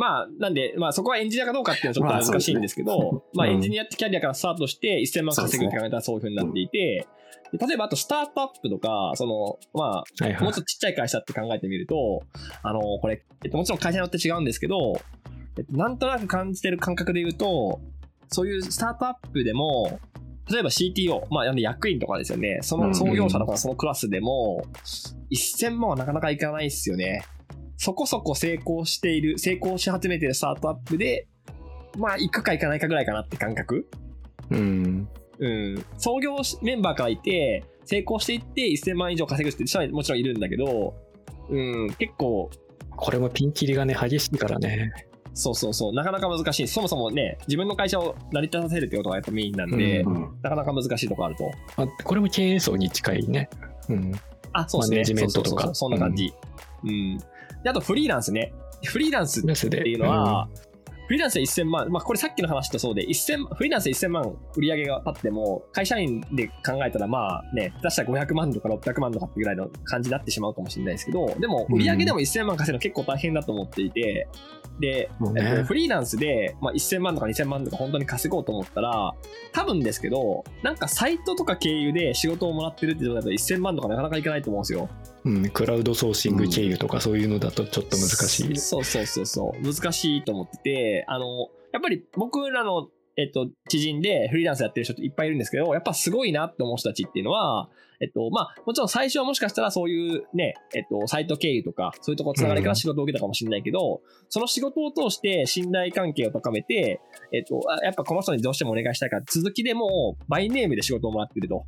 [SPEAKER 2] まあ、なんで、まあそこはエンジニアかどうかっていうのはちょっと難しいんですけど、まあ
[SPEAKER 1] うん
[SPEAKER 2] エンジニアってキャリアからスタートして1000万稼ぐって考えたらそういう風になっていて、例えば、あと、スタートアップとか、その、まあ、
[SPEAKER 1] はいはい。
[SPEAKER 2] もうちょっとちっちゃい会社って考えてみると、あの、これ、えっと、もちろん会社によって違うんですけど、えっと、なんとなく感じてる感覚で言うと、そういうスタートアップでも、例えば CTO、まあ、役員とかですよね、その創業者とかそのクラスでも、1000万はなかなかいかないですよね。そこそこ成功している、成功し始めてるスタートアップで、まあ、行くか行かないかぐらいかなって感覚
[SPEAKER 1] うん。
[SPEAKER 2] うん。創業メンバーからいて、成功していって1000万以上稼ぐって人はもちろんいるんだけど、うん、結構、
[SPEAKER 1] これもピンキリがね、激しいからね。
[SPEAKER 2] そうそうそう、なかなか難しい。そもそもね、自分の会社を成り立たせるってことがやっぱメインなんで、
[SPEAKER 1] うん
[SPEAKER 3] うん。
[SPEAKER 2] なかなか難しいとこあると。
[SPEAKER 1] まあ、これも経営層に近いね。うん。
[SPEAKER 2] あ、そうですね。
[SPEAKER 1] マネジメントとか
[SPEAKER 2] そうそうそうそんな感じ。うん。であと、フリーランスね。フリーランスっ。ていうのは、フリーランスで1000万、まあこれさっきの話とそうで、1000フリーランスで1000万売り上げが立っても、会社員で考えたらまあね、出したら500万とか600万とかってぐらいの感じになってしまうかもしれないですけど、でも売り上げでも1000万稼ぐの結構大変だと思っていて、で、
[SPEAKER 1] ね
[SPEAKER 2] えっとフリーランスで、まあ、1000万とか2000万とか本当に稼ごうと思ったら、多分ですけど、なんかサイトとか経由で仕事をもらってるって状態だと1000万とかなかなかいかないと思うんですよ。
[SPEAKER 1] うん、クラウドソーシング経由とかそういうのだとちょっと難しい。
[SPEAKER 2] そうそうそうそう。難しいと思ってて、あの、やっぱり僕らの、えっと、知人でフリーランスやってる人っていっぱいいるんですけど、やっぱすごいなって思う人たちっていうのは、えっと、まあ、もちろん最初はもしかしたらそういうね、えっと、サイト経由とか、そういうところつながりから仕事を受けたかもしれないけど、その仕事を通して信頼関係を高めて、えっと、あやっぱこの人にどうしてもお願いしたいから、続きでもバイネームで仕事をもらってると。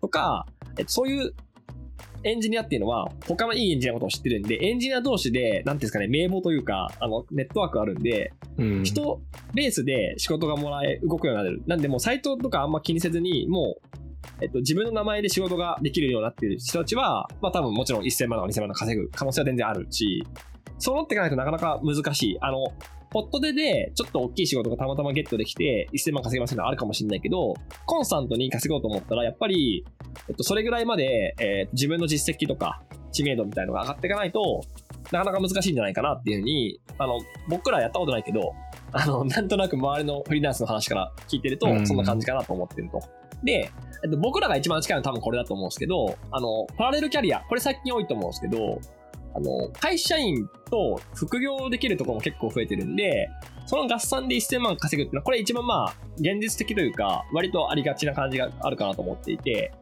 [SPEAKER 2] とか、えっと、そういうエンジニアっていうのは、他のいいエンジニアのことを知ってるんで、エンジニア同士で、なんていうんですかね、名簿というか、あの、ネットワークあるんで、
[SPEAKER 1] うん。
[SPEAKER 2] 人ベースで仕事がもらえ、動くようになる。なんで、もうサイトとかあんま気にせずに、もう、えっと、自分の名前で仕事ができるようになっている人たちは、まあ多分もちろん1000万とか2000万とか稼ぐ可能性は全然あるし、そうなっていかないとなかなか難しい。あの、ポットでで、ちょっと大きい仕事がたまたまゲットできて、1000万稼げませんのあるかもしれないけど、コンスタントに稼ごうと思ったら、やっぱり、えっと、それぐらいまで、えー自分の実績とか、知名度みたいのが上がっていかないと、なかなか難しいんじゃないかなっていうふうに、あの、僕らやったことないけど、あの、なんとなく周りのフリーランスの話から聞いてると
[SPEAKER 1] う、ん
[SPEAKER 2] そんな感じかなと思ってると。で、えっと、僕らが一番近いのは多分これだと思うんですけど、あの、パラレルキャリア、これ最近多いと思うんですけど、あの、会社員と副業できるところも結構増えてるんで、その合算で1000万稼ぐっていうのは、これ一番まあ、現実的というか、割とありがちな感じがあるかなと思っていて、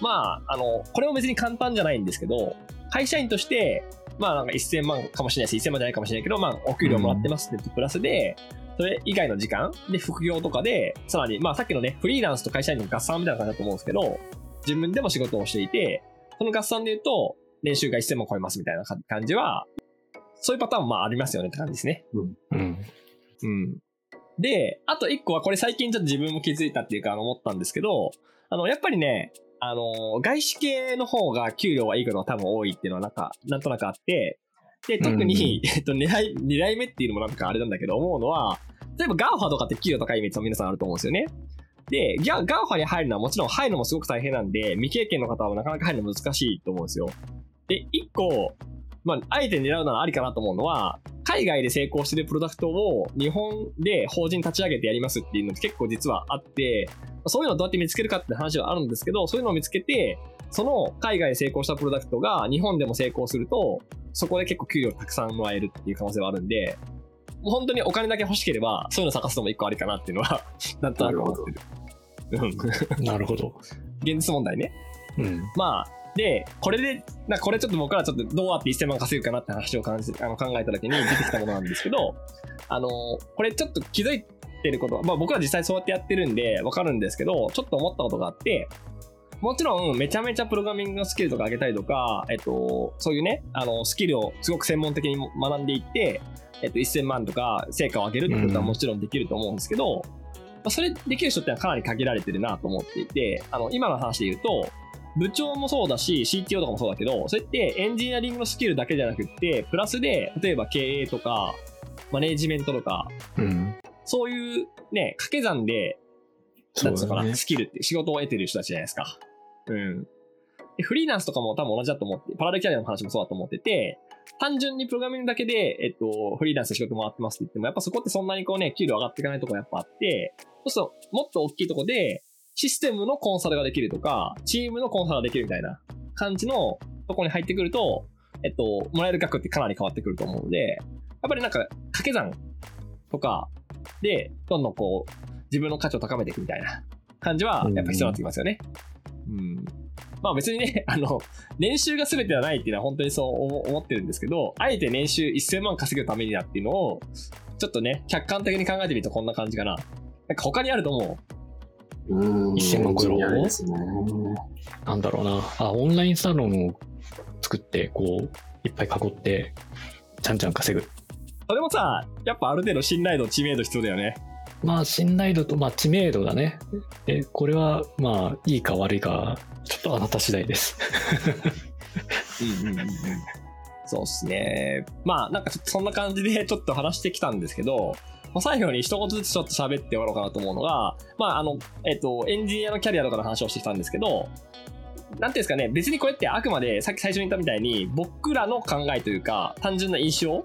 [SPEAKER 2] まあ、あの、これも別に簡単じゃないんですけど、会社員として、まあなんか1000万かもしれないし、1000万じゃないかもしれないけど、まあお給料もらってますってプラスで、それ以外の時間で副業とかで、さらに、まあさっきのね、フリーランスと会社員の合算みたいな感じだと思うんですけど、自分でも仕事をしていて、その合算で言うと、年収が1000万超えますみたいな感じは、そういうパターンもまあありますよねって感じですね。
[SPEAKER 1] うん。
[SPEAKER 2] うん。で、あと一個はこれ最近ちょっと自分も気づいたっていうかあの思ったんですけど、あの、やっぱりね、あの、外資系の方が給料はいいことが多分多いっていうのはなんか、なんとなくあって、で、特に、えっと、狙い、狙い目っていうのもなんかあれなんだけど、思うのは、例えば GAFA とかって給料高いイメージは皆さんあると思うんですよね。で、 GAFA に入るのはもちろん入るのもすごく大変なんで、未経験の方はなかなか入るの難しいと思うんですよ。で、一個、まあ、あえて狙うならありかなと思うのは、海外で成功してるプロダクトを日本で法人立ち上げてやりますっていうのって結構実はあって、そういうのをどうやって見つけるかって話はあるんですけど、そういうのを見つけて、その海外で成功したプロダクトが日本でも成功すると、そこで結構給料たくさんもらえるっていう可能性はあるんで、もう本当にお金だけ欲しければ、そういうの探すのも一個ありかなっていうのは、なんとなく思ってる。うん。
[SPEAKER 1] なるほど。
[SPEAKER 2] 現実問題ね。
[SPEAKER 1] うん。
[SPEAKER 2] まあ、で、これで、なこれちょっと僕らちょっとどうやって1000万稼ぐかなって話を感じあの考えた時に出てきたものなんですけど、あの、これちょっと気づいてること、まあ僕ら実際そうやってやってるんでわかるんですけど、ちょっと思ったことがあって、もちろんめちゃめちゃプログラミングのスキルとか上げたりとか、えっと、そういうね、あの、スキルをすごく専門的に学んでいって、えっと、1000万とか成果を上げるってことはもちろんできると思うんですけど、まあそれできる人ってのはかなり限られてるなと思っていて、あの、今の話で言うと、部長もそうだし、CTO とかもそうだけど、それってエンジニアリングのスキルだけじゃなくって、プラスで、例えば経営とか、マネージメントとか、
[SPEAKER 1] うん。
[SPEAKER 2] そういうね、掛け算で、なんつうのかな、
[SPEAKER 1] ね。
[SPEAKER 2] スキルって仕事を得てる人たちじゃないですか。うん。で、フリーランスとかも多分同じだと思って、パラレルキャリアの話もそうだと思ってて、単純にプログラミングだけで、えっと、フリーランスで仕事もらってますって言っても、やっぱそこってそんなにこうね、給料上がっていかないところやっぱあって、そうすると、もっと大きいとこで、システムのコンサルができるとか、チームのコンサルができるみたいな感じのとこに入ってくると、えっと、もらえる額ってかなり変わってくると思うので、やっぱりなんか掛け算とかで、どんどんこう、自分の価値を高めていくみたいな感じは、やっぱ必要になってきますよね。うん。まあ別にね、あの、年収が全てではないっていうのは本当にそう思ってるんですけど、あえて年収1000万稼ぐためにだっていうのを、ちょっとね、客観的に考えてみるとこんな感じかな。なんか他にあると思
[SPEAKER 3] う。うん。
[SPEAKER 1] 1000万超えろ
[SPEAKER 3] エンジニアですね。
[SPEAKER 1] なんだろうな。あ、オンラインサロンを作って、こう、いっぱい囲って、ちゃんちゃん稼ぐ。
[SPEAKER 2] それもさ、やっぱある程度信頼度、知名度必要だよね。
[SPEAKER 1] まあ、信頼度と、まあ、知名度だね。で、これは、まあ、いいか悪いか、ちょっとあなた次第です。
[SPEAKER 2] うんうんうんうん。そうっすね。まあ、なんかそんな感じでちょっと話してきたんですけど、まあ、ま最後に一言ずつちょっと喋って終わろうかなと思うのが、まあ、あの、えっと、エンジニアのキャリアとかの話をしてきたんですけど、なんていうんですかね、別にこれってあくまでさっき最初に言ったみたいに、僕らの考えというか、単純な印象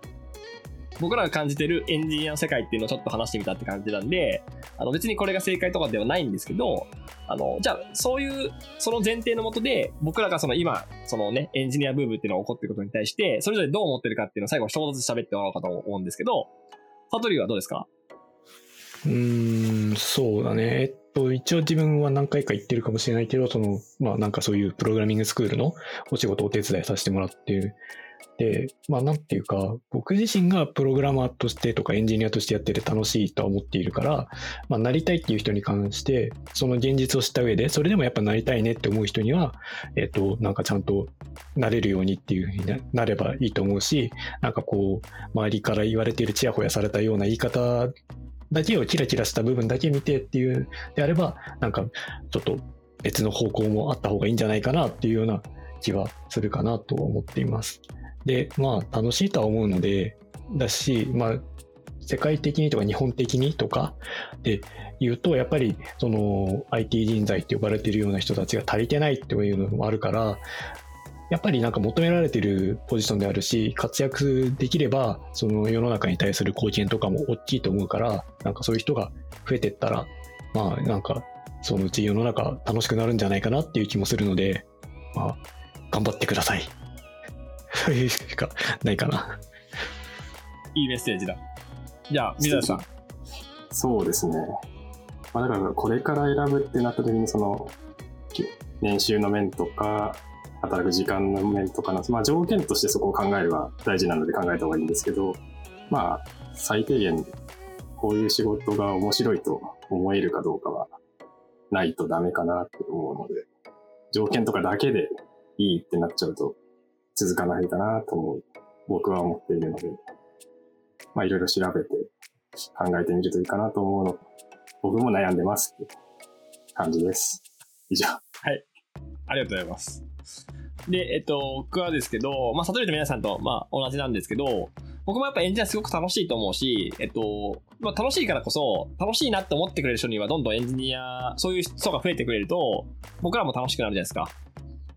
[SPEAKER 2] 僕らが感じてるエンジニアの世界っていうのをちょっと話してみたって感じなんで、あの別にこれが正解とかではないんですけど、あの、じゃあ、そういう、その前提のもとで、僕らがその今、そのね、エンジニアブームっていうのが起こってることに対して、それぞれどう思ってるかっていうのを最後一言ずつ喋ってもらおうかと思うんですけど、サトリはどうですか？
[SPEAKER 1] うん、そうだね。えっと、一応自分は何回か行ってるかもしれないけど、その、まあなんかそういうプログラミングスクールのお仕事をお手伝いさせてもらってる。で、まあなんていうか、僕自身がプログラマーとしてとかエンジニアとしてやってて楽しいとは思っているから、まあなりたいっていう人に関して、その現実を知った上で、それでもやっぱなりたいねって思う人には、えっと、なんかちゃんとなれるようにっていうふうになればいいと思うし、なんかこう、周りから言われているちやほやされたような言い方だけをキラキラした部分だけ見てっていうであれば、なんかちょっと別の方向もあった方がいいんじゃないかなっていうような気はするかなと思っています。で、まあ楽しいとは思うので、だし、まあ世界的にとか日本的にとかで言うと、やっぱりその IT 人材って呼ばれてるような人たちが足りてないっていうのもあるから、やっぱりなんか求められてるポジションであるし、活躍できれば、その世の中に対する貢献とかも大きいと思うから、なんかそういう人が増えてったら、まあなんかそのうち世の中楽しくなるんじゃないかなっていう気もするので、まあ頑張ってください。そういうしかないかな。
[SPEAKER 2] いいメッセージだ。じゃあ、水谷さん。
[SPEAKER 3] そうですね。まあ、だからこれから選ぶってなった時にそのき年収の面とか働く時間の面とかの、まあ、条件としてそこを考えれば大事なので考えた方がいいんですけどまあ最低限こういう仕事が面白いと思えるかどうかはないとダメかなって思うので条件とかだけでいいってなっちゃうと続かないかなと思う僕は思っているのでまあいろいろ調べて考えてみるといいかなと思うの。僕も悩んでますって感じです。以上。
[SPEAKER 2] はいありがとうございます。で、えっと、僕はですけど、まあ、悟りと皆さんと、まあ、同じなんですけど、僕もやっぱエンジニアすごく楽しいと思うし、えっと、まあ、楽しいからこそ、楽しいなって思ってくれる人にはどんどんエンジニア、そういう人が増えてくれると、僕らも楽しくなるじゃないですか。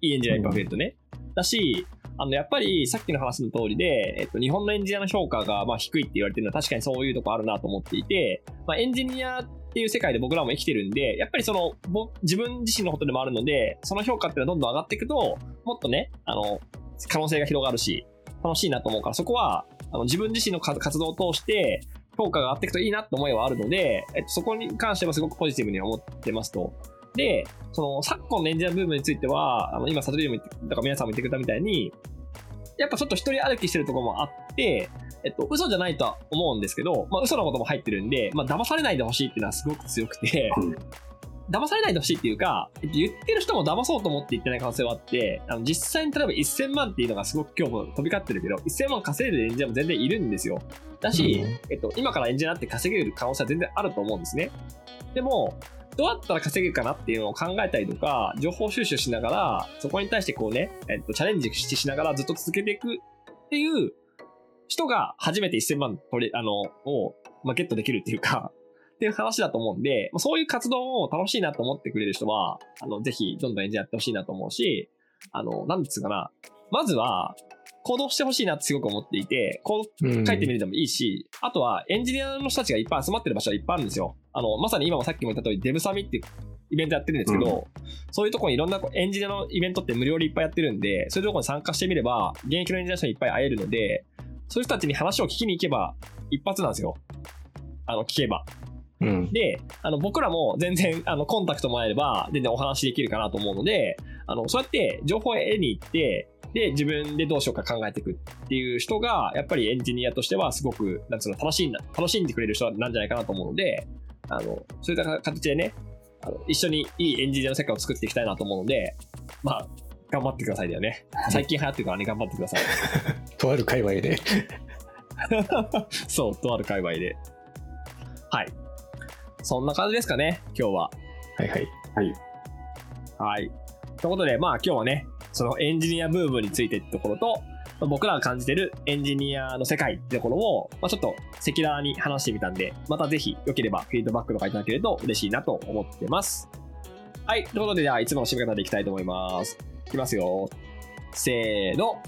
[SPEAKER 2] いいエンジニアいっぱい増えるとね。だし、あの、やっぱりさっきの話の通りで、えっと、日本のエンジニアの評価がまあ低いって言われてるのは確かにそういうとこあるなと思っていて、まあ、エンジニアっていう世界で僕らも生きてるんで、やっぱりその、自分自身のことでもあるので、その評価っていうのはどんどん上がっていくと、もっとね、あの、可能性が広がるし、楽しいなと思うから、そこは、あの自分自身の活動を通して、評価が上がっていくといいなって思いはあるので、えっと、そこに関してはすごくポジティブに思ってますと。で、その昨今のエンジニアブームについては、あの今、サトリウム言って、だから皆さんも言ってくれたみたいに、やっぱちょっと一人歩きしてるところもあって、えっと、嘘じゃないとは思うんですけど、まあ、嘘のことも入ってるんで、まあ、騙されないでほしいっていうのはすごく強くて、
[SPEAKER 3] うん
[SPEAKER 2] 騙されないでほしいっていうか、えっと言ってる人も騙そうと思って言ってない可能性はあって、あの実際に例えば1000万っていうのがすごく今日も飛び交ってるけど、1000万稼いでるエンジニアも全然いるんですよ。だし、
[SPEAKER 1] うん
[SPEAKER 2] えっと、今からエンジニアって稼げる可能性は全然あると思うんですね。でも、どうやったら稼げるかなっていうのを考えたりとか、情報収集しながら、そこに対してこうね、えっと、チャレンジししながらずっと続けていくっていう人が初めて1000万取れ、あの、を、まあ、ゲットできるっていうか、っていう話だと思うんで、そういう活動を楽しいなと思ってくれる人は、あの、ぜひ、どんどんエンジニアやってほしいなと思うし、あの、なんですかな、まずは、行動してほしいなってすごく思っていて、こう
[SPEAKER 1] うん
[SPEAKER 2] 書いてみるでもいいし、あとはエンジニアの人たちがいっぱい集まってる場所はいっぱいあるんですよ。あの、まさに今もさっきも言った通り、デブサミってイベントやってるんですけど、そういうところにいろんなエンジニアのイベントって無料でいっぱいやってるんで、そういうところに参加してみれば、現役のエンジニアの人にいっぱい会えるので、そういう人たちに話を聞きに行けば、一発なんですよ。あの、聞けば。
[SPEAKER 1] うん。
[SPEAKER 2] で、あの、僕らも全然、あの、コンタクトもらえれば、全然お話できるかなと思うので、あの、そうやって情報を得に行って、で、自分でどうしようか考えていくっていう人が、やっぱりエンジニアとしてはすごく、なんつうの、楽しいんだ、楽しんでくれる人なんじゃないかなと思うので、あの、そういった形でね、あの一緒にいいエンジニアの世界を作っていきたいなと思うので、まあ、頑張ってくださいだよね。最近流行ってるからね、頑張ってください。
[SPEAKER 1] とある界隈で。
[SPEAKER 2] そう、とある界隈で。はい。そんな感じですかね、今日は。
[SPEAKER 1] はいはい。
[SPEAKER 3] はい。
[SPEAKER 2] はい。ということで、まあ今日はね、そのエンジニアブームについてってところと、まあ僕らが感じてるエンジニアの世界ってところを、まあ、ちょっと赤裸々に話してみたんで、またぜひ良ければフィードバックとかいただけると嬉しいなと思ってます。はい。ということで、じゃあいつもの締め方でいきたいと思います。いきますよ。せーの。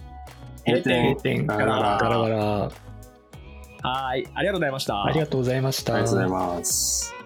[SPEAKER 3] 閉店
[SPEAKER 1] 閉店。
[SPEAKER 3] ガラガラ
[SPEAKER 1] ガラガラ。
[SPEAKER 2] はい。ありがとうございました。
[SPEAKER 1] ありがとうございました。
[SPEAKER 3] ありがとうございます。